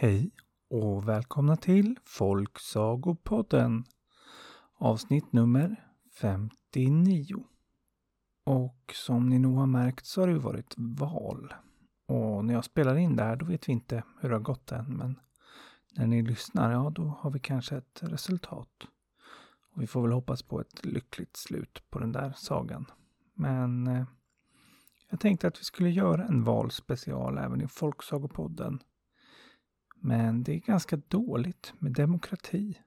Hej och välkomna till Folksagopodden avsnitt nummer 59. Och som ni nog har märkt så har det varit val. Och när jag spelar in det här då vet vi inte hur det har gått än men när ni lyssnar, ja då har vi kanske ett resultat. Och vi får väl hoppas på ett lyckligt slut på den där sagan. Men eh, jag tänkte att vi skulle göra en valspecial även i Folksagopodden men det är ganska dåligt med demokrati.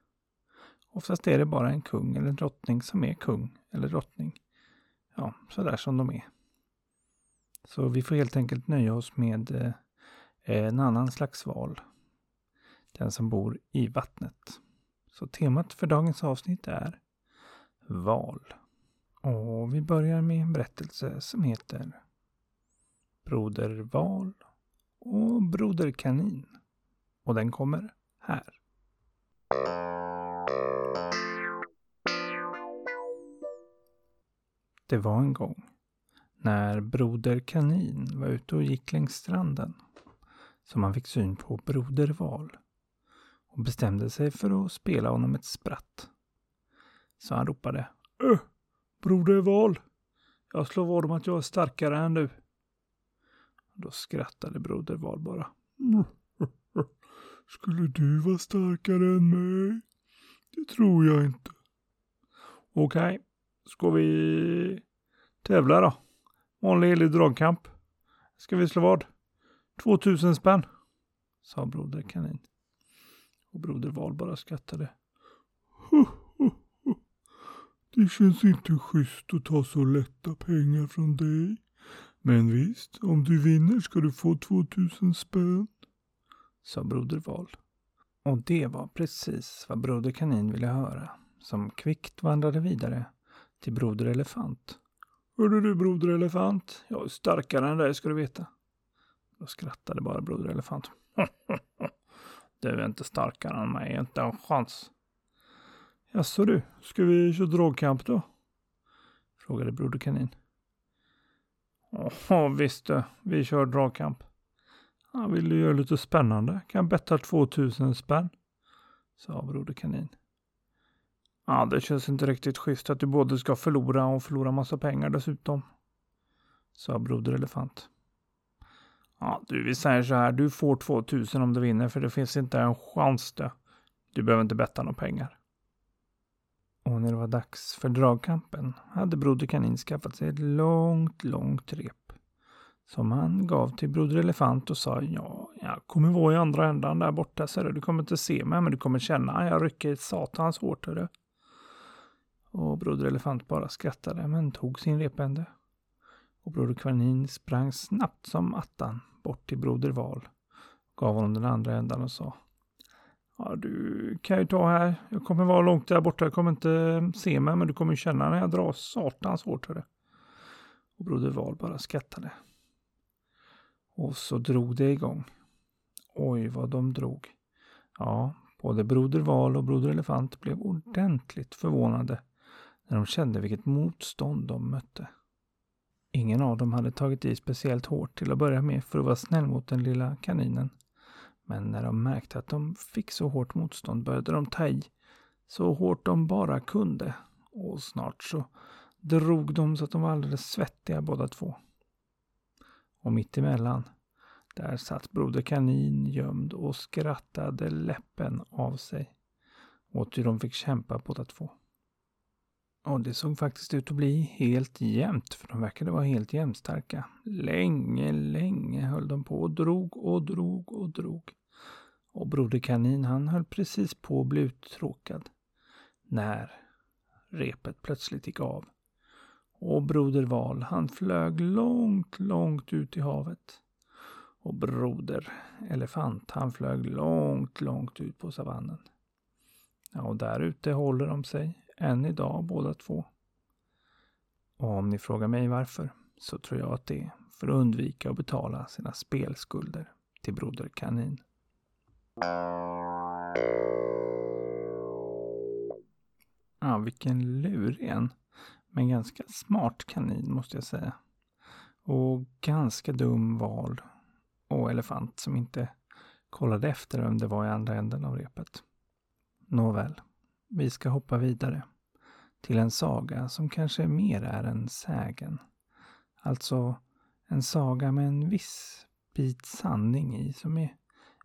Oftast är det bara en kung eller en drottning som är kung eller drottning. Ja, sådär som de är. Så vi får helt enkelt nöja oss med eh, en annan slags val. Den som bor i vattnet. Så temat för dagens avsnitt är val. Och vi börjar med en berättelse som heter Broder Val och Broder Kanin. Och den kommer här. Det var en gång när Broder Kanin var ute och gick längs stranden som han fick syn på Broder Val och bestämde sig för att spela honom ett spratt. Så han ropade Öh! Broder Val! Jag slår vad om att jag är starkare än du. Då skrattade Broder Val bara. Skulle du vara starkare än mig? Det tror jag inte. Okej, okay. ska vi tävla då? Vanlig helig dragkamp. Ska vi slå vad? 2000 spänn, sa Broder Kanin. Och Broder Val bara skrattade. Det känns inte schysst att ta så lätta pengar från dig. Men visst, om du vinner ska du få 2000 spänn sa Broder Val. Och det var precis vad Broder Kanin ville höra, som kvickt vandrade vidare till Broder Elefant. Hörru du Broder Elefant? Jag är starkare än dig ska du veta. Då skrattade bara Broder Elefant. du är inte starkare än mig, inte en chans. Jaså du, ska vi köra dragkamp då? Frågade Broder Kanin. Ja, visst du, vi kör dragkamp. Han ville göra lite spännande. Kan betta 2000 spänn. Sa Broder Kanin. Ja, det känns inte riktigt schysst att du både ska förlora och förlora massa pengar dessutom. Sa Broder Elefant. Ja, du, vi säger så här. Du får 2000 om du vinner för det finns inte en chans det. Du behöver inte betta några pengar. Och när det var dags för dragkampen hade Broder Kanin skaffat sig ett långt, långt rep som han gav till Broder Elefant och sa ja, jag kommer vara i andra ändan där borta så du Du kommer inte se mig men du kommer känna jag rycker satans hårt hörru. Och Broder Elefant bara skrattade men tog sin repände. Och Broder Kvarnin sprang snabbt som attan bort till Broder Val. Gav honom den andra ändan och sa Ja, du kan ju ta här. Jag kommer vara långt där borta. Jag kommer inte se mig, men du kommer känna när jag drar satans hårt. Hörru. Och Broder Val bara skrattade. Och så drog det igång. Oj, vad de drog. Ja, både Broder Val och Broder Elefant blev ordentligt förvånade när de kände vilket motstånd de mötte. Ingen av dem hade tagit i speciellt hårt till att börja med för att vara snäll mot den lilla kaninen. Men när de märkte att de fick så hårt motstånd började de ta i så hårt de bara kunde. Och snart så drog de så att de var alldeles svettiga båda två. Och mittemellan där satt Broder Kanin gömd och skrattade läppen av sig åt hur de fick kämpa båda två. Och det såg faktiskt ut att bli helt jämnt, för de verkade vara helt jämnstarka. Länge, länge höll de på och drog och drog och drog. Och Broder Kanin, han höll precis på att bli uttråkad. När repet plötsligt gick av och Broder Val, han flög långt, långt ut i havet. Och Broder Elefant, han flög långt, långt ut på savannen. Ja, och där ute håller de sig än idag båda två. Och om ni frågar mig varför, så tror jag att det är för att undvika att betala sina spelskulder till Broder Kanin. Ja, vilken lurig en. Men ganska smart kanin måste jag säga. Och ganska dum val och elefant som inte kollade efter vem det var i andra änden av repet. Nåväl, vi ska hoppa vidare till en saga som kanske mer är en sägen. Alltså en saga med en viss bit sanning i som är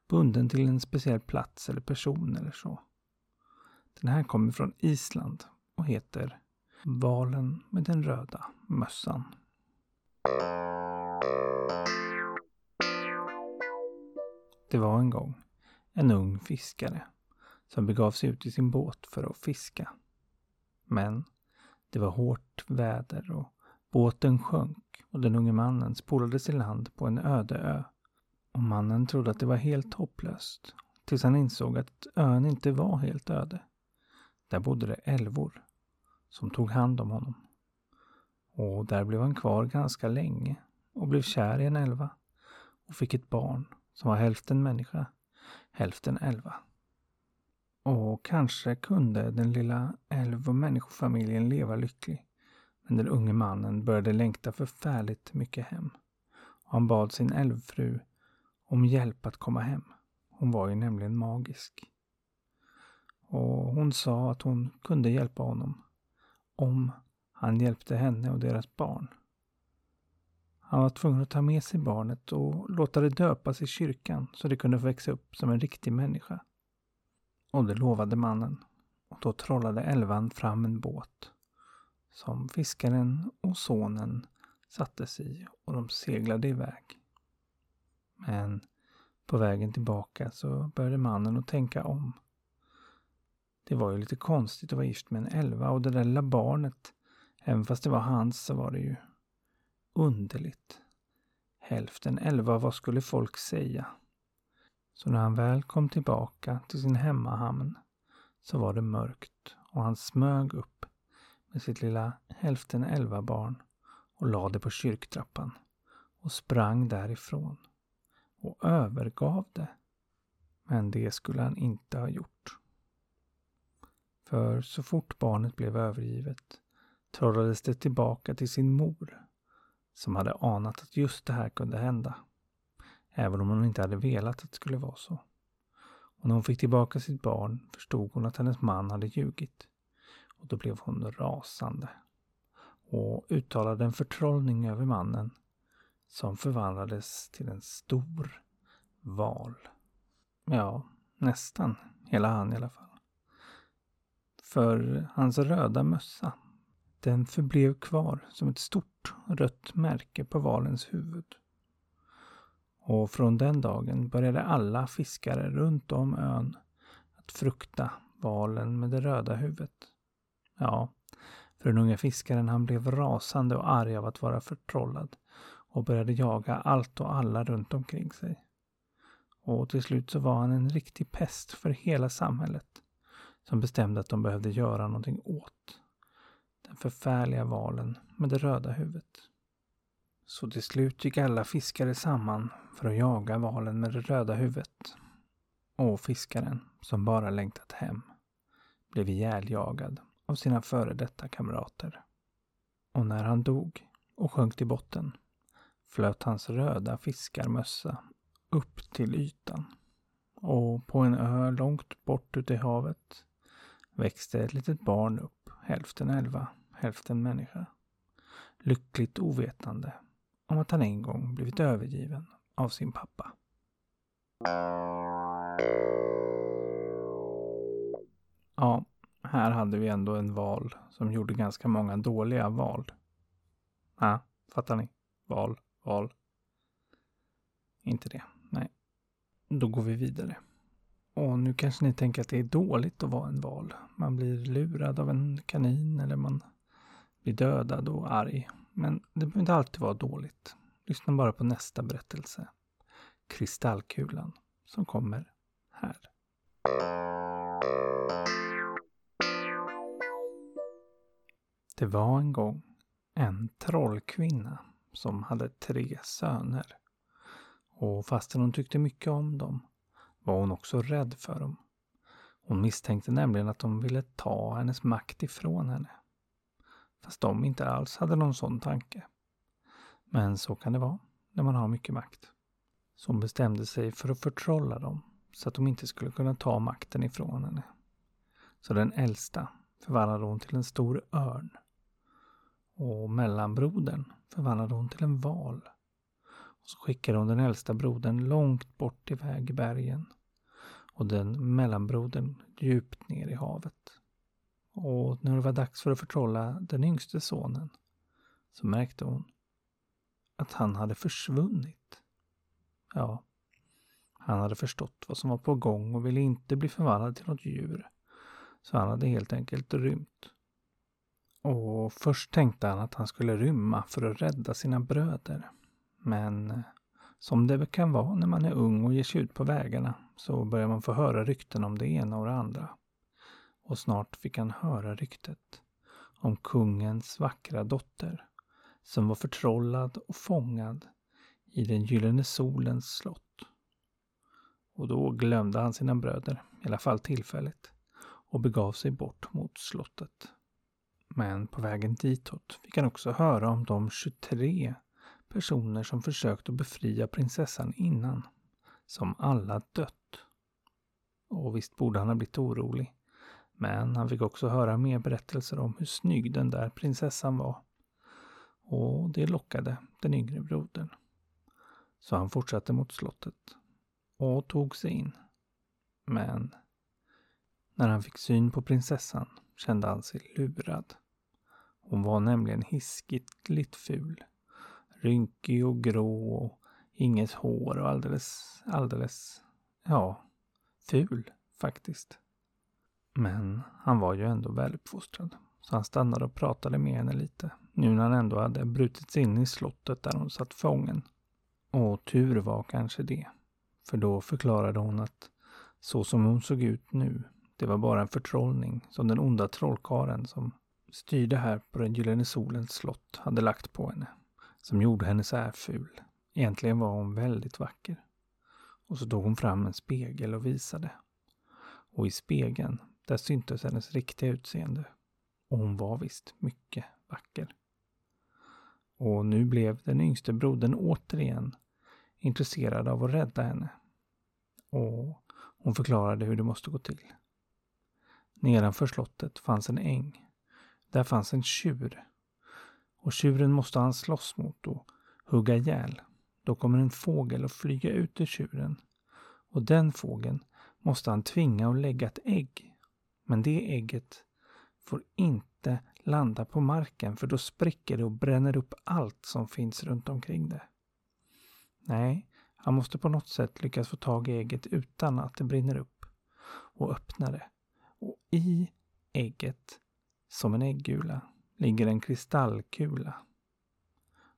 bunden till en speciell plats eller person eller så. Den här kommer från Island och heter Valen med den röda mössan. Det var en gång en ung fiskare som begav sig ut i sin båt för att fiska. Men det var hårt väder och båten sjönk och den unge mannen spolades i land på en öde ö. Och mannen trodde att det var helt hopplöst tills han insåg att ön inte var helt öde. Där bodde det älvor som tog hand om honom. Och där blev han kvar ganska länge och blev kär i en älva och fick ett barn som var hälften människa, hälften älva. Och kanske kunde den lilla älv och människofamiljen leva lycklig. Men den unge mannen började längta förfärligt mycket hem. Och han bad sin älvfru om hjälp att komma hem. Hon var ju nämligen magisk. Och hon sa att hon kunde hjälpa honom om han hjälpte henne och deras barn. Han var tvungen att ta med sig barnet och låta det döpas i kyrkan så det kunde få växa upp som en riktig människa. Och det lovade mannen. Och då trollade älvan fram en båt som fiskaren och sonen sattes i och de seglade iväg. Men på vägen tillbaka så började mannen att tänka om. Det var ju lite konstigt att vara gift med en älva och det där lilla barnet, även fast det var hans så var det ju underligt. Hälften elva, vad skulle folk säga? Så när han väl kom tillbaka till sin hemmahamn så var det mörkt och han smög upp med sitt lilla hälften elva barn och lade det på kyrktrappan och sprang därifrån och övergav det. Men det skulle han inte ha gjort. För så fort barnet blev övergivet trollades det tillbaka till sin mor som hade anat att just det här kunde hända. Även om hon inte hade velat att det skulle vara så. Och när hon fick tillbaka sitt barn förstod hon att hennes man hade ljugit. Och då blev hon rasande. Och uttalade en förtrollning över mannen som förvandlades till en stor val. Ja, nästan hela han i alla fall. För hans röda mössa, den förblev kvar som ett stort rött märke på valens huvud. Och från den dagen började alla fiskare runt om ön att frukta valen med det röda huvudet. Ja, för den unga fiskaren han blev rasande och arg av att vara förtrollad och började jaga allt och alla runt omkring sig. Och till slut så var han en riktig pest för hela samhället som bestämde att de behövde göra någonting åt den förfärliga valen med det röda huvudet. Så till slut gick alla fiskare samman för att jaga valen med det röda huvudet. Och fiskaren, som bara längtat hem, blev ihjäljagad av sina före detta kamrater. Och när han dog och sjönk till botten flöt hans röda fiskarmössa upp till ytan. Och på en ö långt bort ute i havet växte ett litet barn upp, hälften älva, hälften människa. Lyckligt ovetande om att han en gång blivit övergiven av sin pappa. Ja, här hade vi ändå en val som gjorde ganska många dåliga val. Ja, fattar ni? Val, val. Inte det, nej. Då går vi vidare. Och nu kanske ni tänker att det är dåligt att vara en val. Man blir lurad av en kanin eller man blir dödad och arg. Men det behöver inte alltid vara dåligt. Lyssna bara på nästa berättelse. Kristallkulan som kommer här. Det var en gång en trollkvinna som hade tre söner. Och fastän hon tyckte mycket om dem var hon också rädd för dem. Hon misstänkte nämligen att de ville ta hennes makt ifrån henne. Fast de inte alls hade någon sån tanke. Men så kan det vara när man har mycket makt. Så hon bestämde sig för att förtrolla dem så att de inte skulle kunna ta makten ifrån henne. Så den äldsta förvandlade hon till en stor örn. Och mellanbrodern förvandlade hon till en val. Och så skickade hon den äldsta brodern långt bort iväg i bergen. Och den mellanbrodern djupt ner i havet. Och när det var dags för att förtrolla den yngste sonen så märkte hon att han hade försvunnit. Ja, han hade förstått vad som var på gång och ville inte bli förvandlad till något djur. Så han hade helt enkelt rymt. Och först tänkte han att han skulle rymma för att rädda sina bröder. Men eh, som det kan vara när man är ung och ger sig ut på vägarna så börjar man få höra rykten om det ena och det andra. Och snart fick han höra ryktet om kungens vackra dotter som var förtrollad och fångad i den gyllene solens slott. Och då glömde han sina bröder, i alla fall tillfälligt, och begav sig bort mot slottet. Men på vägen ditåt fick han också höra om de 23 personer som försökt att befria prinsessan innan, som alla dött. Och visst borde han ha blivit orolig. Men han fick också höra mer berättelser om hur snygg den där prinsessan var. Och det lockade den yngre brodern. Så han fortsatte mot slottet och tog sig in. Men när han fick syn på prinsessan kände han sig lurad. Hon var nämligen hiskligt ful. Rynkig och grå och inget hår och alldeles, alldeles, ja, ful faktiskt. Men han var ju ändå väluppfostrad. Så han stannade och pratade med henne lite. Nu när han ändå hade brutit sig in i slottet där hon satt fången. Och tur var kanske det. För då förklarade hon att så som hon såg ut nu, det var bara en förtrollning som den onda trollkaren som styrde här på den gyllene solens slott hade lagt på henne. Som gjorde henne så här ful. Egentligen var hon väldigt vacker. Och så tog hon fram en spegel och visade. Och i spegeln, där syntes hennes riktiga utseende. Och hon var visst mycket vacker. Och nu blev den yngste brodern återigen intresserad av att rädda henne. Och hon förklarade hur det måste gå till. Nedanför slottet fanns en äng. Där fanns en tjur. Och tjuren måste han slåss mot och hugga ihjäl. Då kommer en fågel att flyga ut ur tjuren. Och den fågeln måste han tvinga att lägga ett ägg. Men det ägget får inte landa på marken för då spricker det och bränner upp allt som finns runt omkring det. Nej, han måste på något sätt lyckas få tag i ägget utan att det brinner upp och öppna det. Och i ägget, som en äggula, ligger en kristallkula.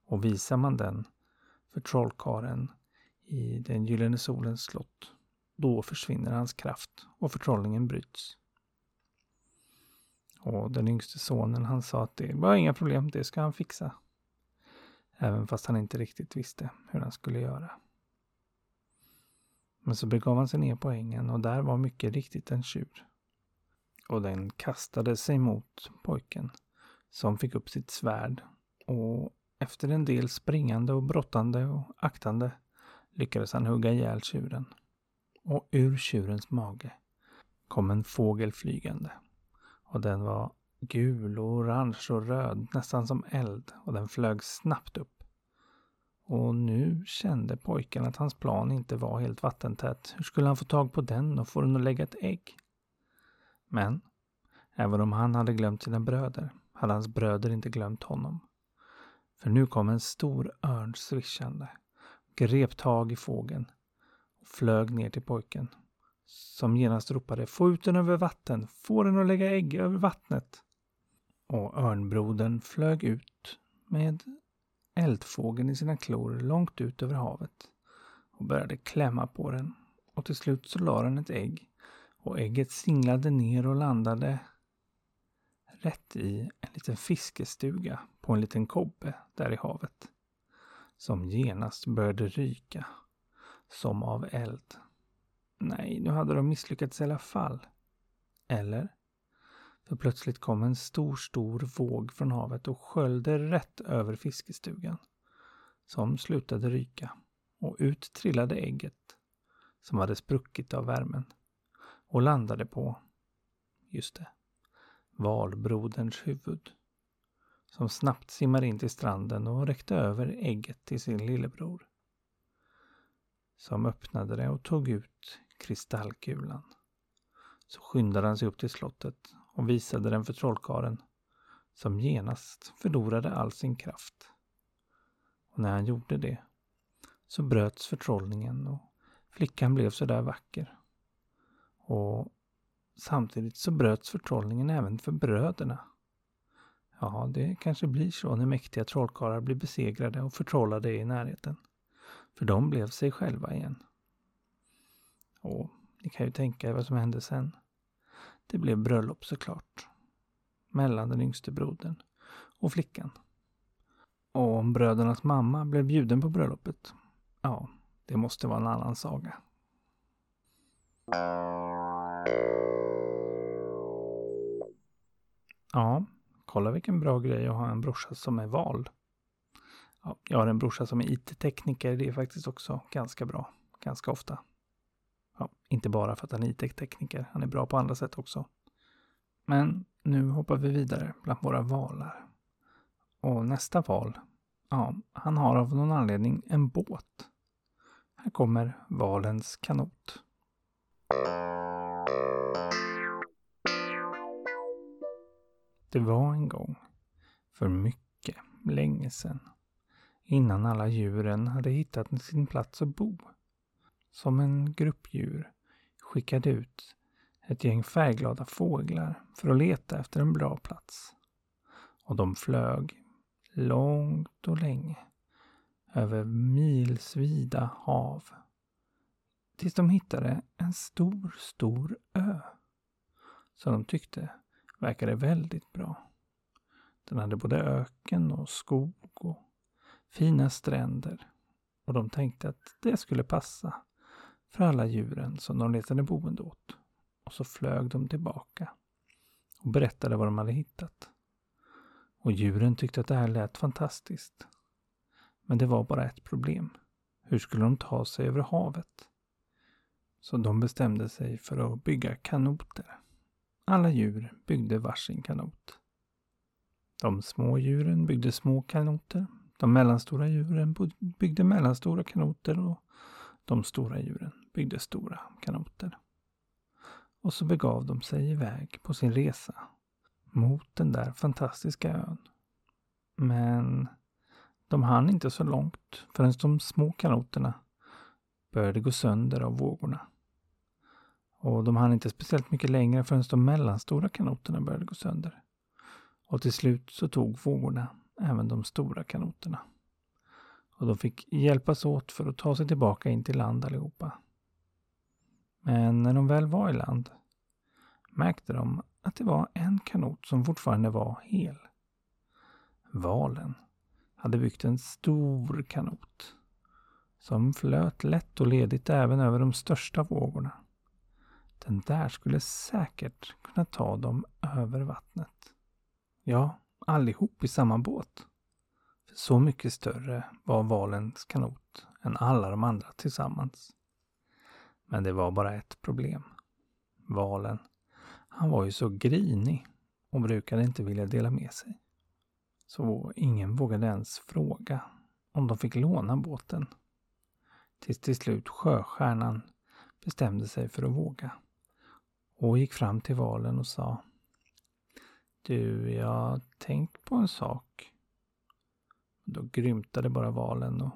Och visar man den för trollkaren i den gyllene solens slott, då försvinner hans kraft och förtrollningen bryts. Och den yngste sonen han sa att det var inga problem, det ska han fixa. Även fast han inte riktigt visste hur han skulle göra. Men så begav han sig ner på ängen och där var mycket riktigt en tjur. Och den kastade sig mot pojken som fick upp sitt svärd och efter en del springande och brottande och aktande lyckades han hugga ihjäl tjuren. Och ur tjurens mage kom en fågel flygande. Och den var gul och orange och röd, nästan som eld och den flög snabbt upp. Och nu kände pojken att hans plan inte var helt vattentät. Hur skulle han få tag på den och få den att lägga ett ägg? Men, även om han hade glömt sina bröder, hade hans bröder inte glömt honom. För nu kom en stor örn svischande, grep tag i fågeln och flög ner till pojken som genast ropade Få ut den över vatten, få den att lägga ägg över vattnet. Och örnbrodern flög ut med eldfågeln i sina klor långt ut över havet och började klämma på den. Och till slut så la den ett ägg och ägget singlade ner och landade rätt i en liten fiskestuga på en liten kobbe där i havet. Som genast började ryka som av eld. Nej, nu hade de misslyckats i alla fall. Eller? För plötsligt kom en stor, stor våg från havet och sköljde rätt över fiskestugan. Som slutade ryka. och ut trillade ägget som hade spruckit av värmen och landade på, just det, valbroderns huvud som snabbt simmar in till stranden och räckte över ägget till sin lillebror. Som öppnade det och tog ut kristallkulan. Så skyndade han sig upp till slottet och visade den för trollkaren som genast förlorade all sin kraft. Och när han gjorde det så bröts förtrollningen och flickan blev så där vacker. Och samtidigt så bröts förtrollningen även för bröderna. Ja, det kanske blir så när mäktiga trollkarlar blir besegrade och förtrollade i närheten. För de blev sig själva igen. Och ni kan ju tänka er vad som hände sen. Det blev bröllop såklart. Mellan den yngste brodern och flickan. Och om brödernas mamma blev bjuden på bröllopet, ja, det måste vara en annan saga. Ja, kolla vilken bra grej att ha en brorsa som är val. Ja, jag har en brorsa som är IT-tekniker. Det är faktiskt också ganska bra. Ganska ofta. Ja, inte bara för att han är IT-tekniker. Han är bra på andra sätt också. Men nu hoppar vi vidare bland våra valar. Och nästa val, ja, han har av någon anledning en båt. Här kommer valens kanot. Det var en gång, för mycket länge sedan, innan alla djuren hade hittat sin plats att bo. Som en grupp djur skickade ut ett gäng färgglada fåglar för att leta efter en bra plats. Och de flög långt och länge över milsvida hav tills de hittade en stor, stor ö som de tyckte verkade väldigt bra. Den hade både öken och skog och fina stränder och de tänkte att det skulle passa för alla djuren som de letade boende åt. Och så flög de tillbaka och berättade vad de hade hittat. Och djuren tyckte att det här lät fantastiskt. Men det var bara ett problem. Hur skulle de ta sig över havet? Så de bestämde sig för att bygga kanoter. Alla djur byggde varsin kanot. De små djuren byggde små kanoter. De mellanstora djuren byggde mellanstora kanoter och de stora djuren byggde stora kanoter. Och så begav de sig iväg på sin resa mot den där fantastiska ön. Men de hann inte så långt förrän de små kanoterna började gå sönder av vågorna. Och de hann inte speciellt mycket längre förrän de mellanstora kanoterna började gå sönder. Och till slut så tog vågorna även de stora kanoterna. Och de fick hjälpas åt för att ta sig tillbaka in till land allihopa. Men när de väl var i land märkte de att det var en kanot som fortfarande var hel. Valen hade byggt en stor kanot som flöt lätt och ledigt även över de största vågorna. Den där skulle säkert kunna ta dem över vattnet. Ja, allihop i samma båt. För så mycket större var valens kanot än alla de andra tillsammans. Men det var bara ett problem. Valen, han var ju så grinig och brukade inte vilja dela med sig. Så ingen vågade ens fråga om de fick låna båten. Tills till slut Sjöstjärnan bestämde sig för att våga och gick fram till valen och sa Du, jag har tänkt på en sak. Då grymtade bara valen och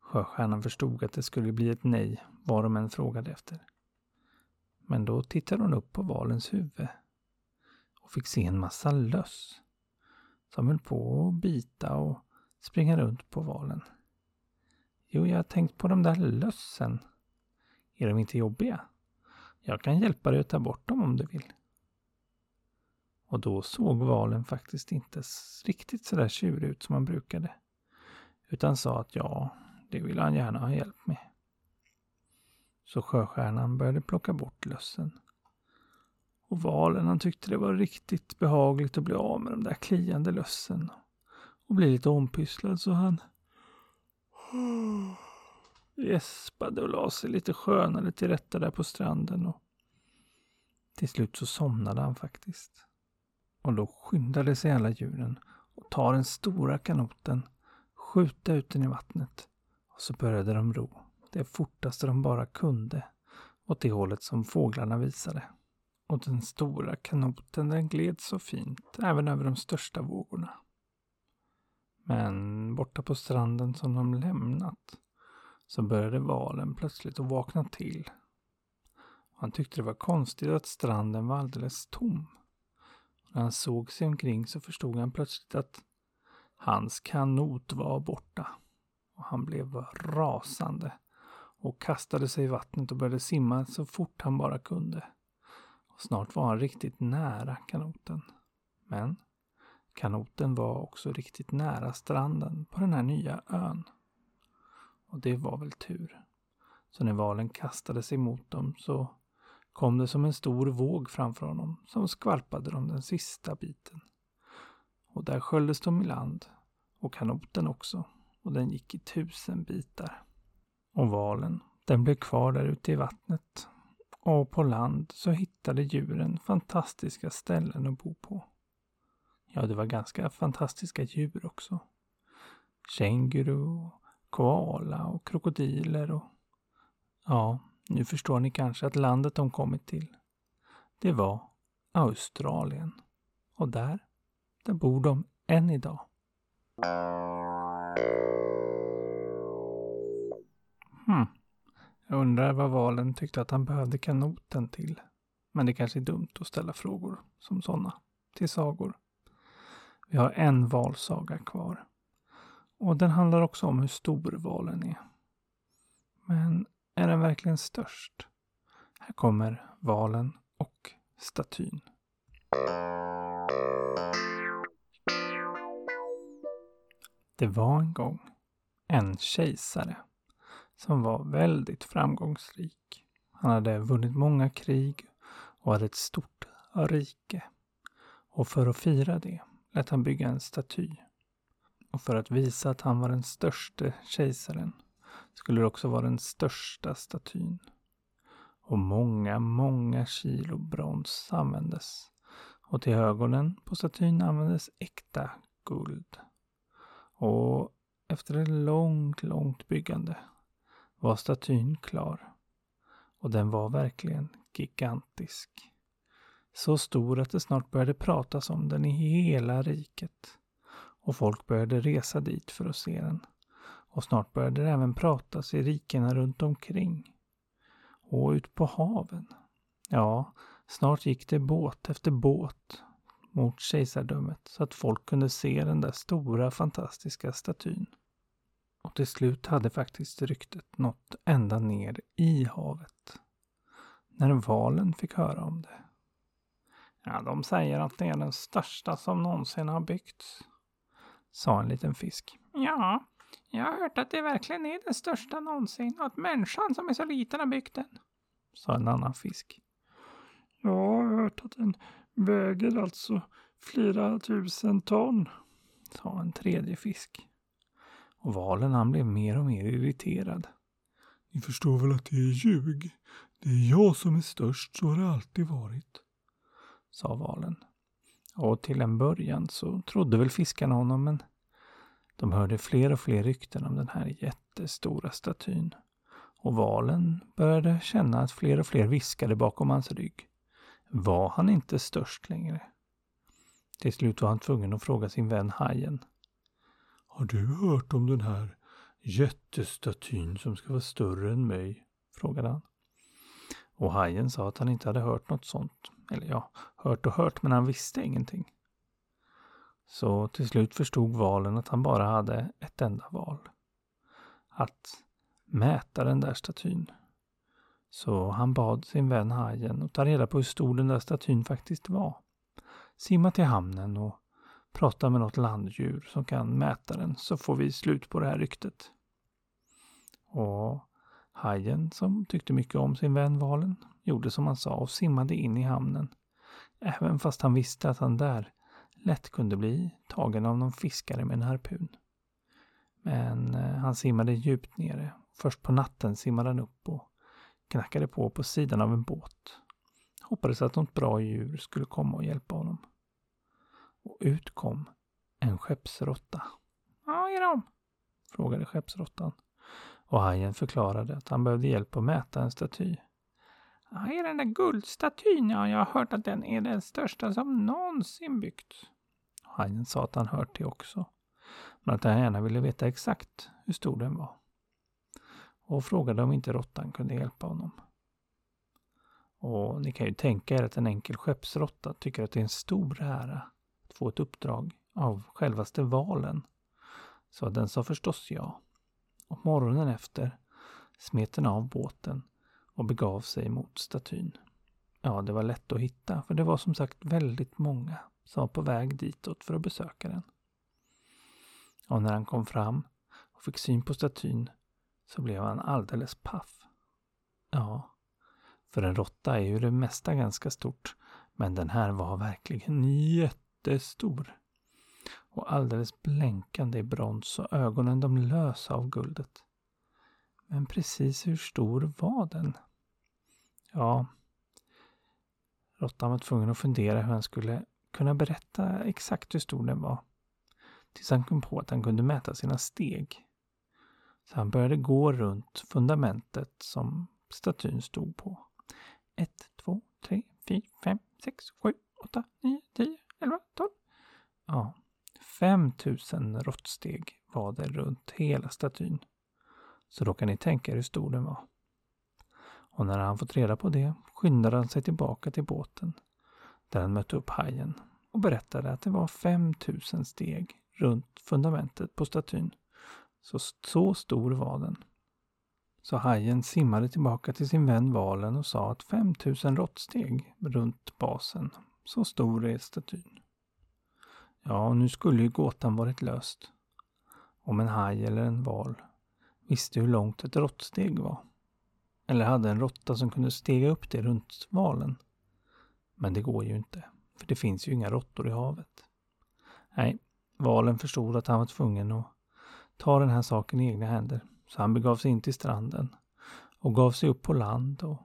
Sjöstjärnan förstod att det skulle bli ett nej vad de än frågade efter. Men då tittade hon upp på valens huvud och fick se en massa löss som höll på att bita och springa runt på valen. Jo, jag har tänkt på de där lössen. Är de inte jobbiga? Jag kan hjälpa dig att ta bort dem om du vill. Och då såg valen faktiskt inte riktigt så där tjurig ut som han brukade. Utan sa att ja, det vill han gärna ha hjälp med. Så sjöstjärnan började plocka bort lössen. Och valen han tyckte det var riktigt behagligt att bli av med de där kliande lössen. Och bli lite ompysslad så han gäspade och la sig lite skönare till rätta där på stranden och till slut så somnade han faktiskt. Och då skyndade sig alla djuren och tar den stora kanoten, skjuta ut den i vattnet och så började de ro det fortaste de bara kunde åt det hållet som fåglarna visade. Och den stora kanoten den gled så fint även över de största vågorna. Men borta på stranden som de lämnat så började valen plötsligt att vakna till. Han tyckte det var konstigt att stranden var alldeles tom. När han såg sig omkring så förstod han plötsligt att hans kanot var borta. Och han blev rasande och kastade sig i vattnet och började simma så fort han bara kunde. Och snart var han riktigt nära kanoten. Men kanoten var också riktigt nära stranden på den här nya ön. Och det var väl tur. Så när valen kastade sig mot dem så kom det som en stor våg framför honom som skvalpade dem den sista biten. Och där sköljdes de i land och kanoten också och den gick i tusen bitar. Och valen, den blev kvar där ute i vattnet. Och på land så hittade djuren fantastiska ställen att bo på. Ja, det var ganska fantastiska djur också. Känguru, koala och krokodiler och... Ja, nu förstår ni kanske att landet de kommit till, det var Australien. Och där, där bor de än idag. Hmm. Jag undrar vad valen tyckte att han behövde kanoten till. Men det kanske är dumt att ställa frågor som sådana till sagor. Vi har en valsaga kvar. Och den handlar också om hur stor valen är. Men är den verkligen störst? Här kommer valen och statyn. Det var en gång en kejsare som var väldigt framgångsrik. Han hade vunnit många krig och hade ett stort rike. Och för att fira det lät han bygga en staty. Och för att visa att han var den största kejsaren skulle det också vara den största statyn. Och många, många kilo brons användes. Och till ögonen på statyn användes äkta guld. Och efter ett långt, långt byggande var statyn klar. Och den var verkligen gigantisk. Så stor att det snart började pratas om den i hela riket. Och folk började resa dit för att se den. Och snart började det även pratas i rikena runt omkring. Och ut på haven. Ja, snart gick det båt efter båt mot kejsardömet så att folk kunde se den där stora fantastiska statyn. Och till slut hade faktiskt ryktet nått ända ner i havet. När valen fick höra om det. Ja, de säger att det är den största som någonsin har byggts. Sa en liten fisk. Ja, jag har hört att det verkligen är den största någonsin och att människan som är så liten har byggt den. Sa en annan fisk. Jag har hört att den väger alltså flera tusen ton. Sa en tredje fisk. Och valen han blev mer och mer irriterad. Ni förstår väl att det är ljug? Det är jag som är störst, så har det alltid varit. Sa valen. Och till en början så trodde väl fiskarna honom, men de hörde fler och fler rykten om den här jättestora statyn. Och valen började känna att fler och fler viskade bakom hans rygg. Var han inte störst längre? Till slut var han tvungen att fråga sin vän hajen. Har du hört om den här jättestatyn som ska vara större än mig? frågade han. Och hajen sa att han inte hade hört något sånt. Eller ja, hört och hört, men han visste ingenting. Så till slut förstod valen att han bara hade ett enda val. Att mäta den där statyn. Så han bad sin vän hajen att ta reda på hur stor den där statyn faktiskt var. Simma till hamnen och prata med något landdjur som kan mäta den så får vi slut på det här ryktet. Och hajen som tyckte mycket om sin vän valen gjorde som han sa och simmade in i hamnen. Även fast han visste att han där lätt kunde bli tagen av någon fiskare med en harpun. Men eh, han simmade djupt nere Först på natten simmade han upp och knackade på på sidan av en båt. Hoppades att något bra djur skulle komma och hjälpa honom. Och ut kom en skeppsråtta. Vad är de? frågade skeppsråttan. Och hajen förklarade att han behövde hjälp att mäta en staty. Ja, är den där guldstatyn? Ja, jag har hört att den är den största som någonsin byggts. Hajen sa att han hört det också. Men att han gärna ville veta exakt hur stor den var. Och frågade om inte råttan kunde hjälpa honom. Och ni kan ju tänka er att en enkel skeppsråtta tycker att det är en stor ära att få ett uppdrag av självaste valen. Så den sa förstås ja. Och morgonen efter smet den av båten och begav sig mot statyn. Ja, det var lätt att hitta, för det var som sagt väldigt många som var på väg ditåt för att besöka den. Och när han kom fram och fick syn på statyn så blev han alldeles paff. Ja, för en råtta är ju det mesta ganska stort, men den här var verkligen jättestor. Och alldeles blänkande i brons och ögonen de lösa av guldet. Men precis hur stor var den? Ja, råttan var tvungen att fundera hur han skulle kunna berätta exakt hur stor den var. Tills han kom på att han kunde mäta sina steg. Så han började gå runt fundamentet som statyn stod på. 1, 2, 3, 4, 5, 6, 7, 8, 9, 10, 11, 12. Ja, 5000 råttsteg var det runt hela statyn. Så då kan ni tänka er hur stor den var. Och när han fått reda på det skyndade han sig tillbaka till båten där han mötte upp hajen och berättade att det var 5000 steg runt fundamentet på statyn. Så, så stor var den. Så hajen simmade tillbaka till sin vän valen och sa att 5000 råttsteg runt basen. Så stor är statyn. Ja, nu skulle ju gåtan varit löst. Om en haj eller en val visste hur långt ett råttsteg var. Eller hade en råtta som kunde stega upp det runt valen. Men det går ju inte, för det finns ju inga råttor i havet. Nej, valen förstod att han var tvungen att ta den här saken i egna händer. Så han begav sig in till stranden och gav sig upp på land. Och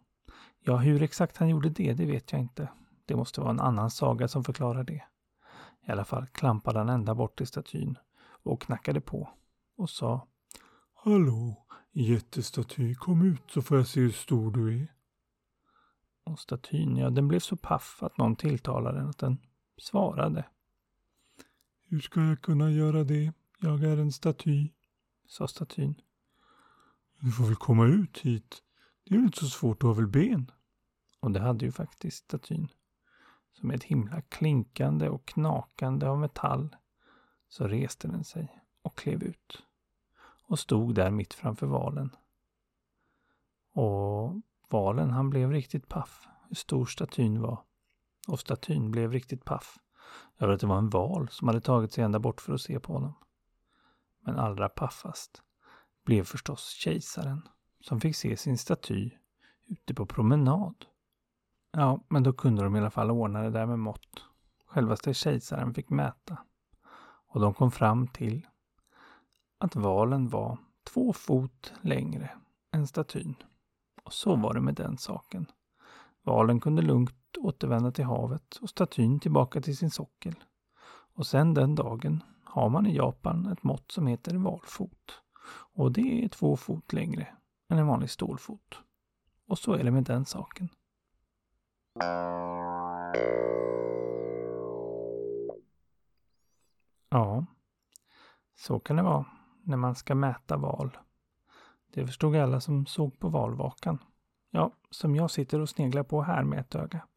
ja, hur exakt han gjorde det, det vet jag inte. Det måste vara en annan saga som förklarar det. I alla fall klampade han ända bort till statyn och knackade på och sa Hallå, jättestaty, kom ut så får jag se hur stor du är. Och statyn, ja, den blev så paff att någon tilltalade den att den svarade. Hur ska jag kunna göra det? Jag är en staty, sa statyn. Du får väl komma ut hit. Det är väl inte så svårt, du har väl ben? Och det hade ju faktiskt statyn. Så med ett himla klinkande och knakande av metall så reste den sig och klev ut och stod där mitt framför valen. Och valen han blev riktigt paff hur stor statyn var. Och statyn blev riktigt paff över att det var en val som hade tagit sig ända bort för att se på honom. Men allra paffast blev förstås kejsaren som fick se sin staty ute på promenad. Ja, men då kunde de i alla fall ordna det där med mått. Självaste kejsaren fick mäta. Och de kom fram till att valen var två fot längre än statyn. Och så var det med den saken. Valen kunde lugnt återvända till havet och statyn tillbaka till sin sockel. Och sen den dagen har man i Japan ett mått som heter valfot. Och det är två fot längre än en vanlig stålfot. Och så är det med den saken. Ja, så kan det vara när man ska mäta val. Det förstod alla som såg på valvakan. Ja, som jag sitter och sneglar på här med ett öga.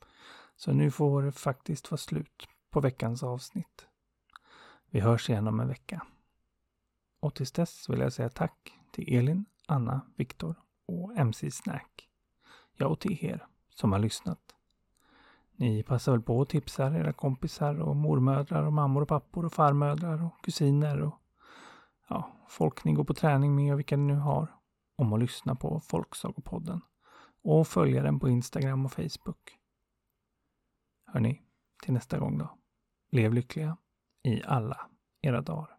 Så nu får det faktiskt vara slut på veckans avsnitt. Vi hörs igen om en vecka. Och tills dess vill jag säga tack till Elin, Anna, Viktor och MC Snack. Ja, och till er som har lyssnat. Ni passar väl på och tipsar era kompisar och mormödrar och mammor och pappor och farmödrar och kusiner och ja, folk ni går på träning med och vilka ni nu har om att lyssna på Folksagopodden och följa den på Instagram och Facebook. Hörni, till nästa gång då. Lev lyckliga i alla era dagar.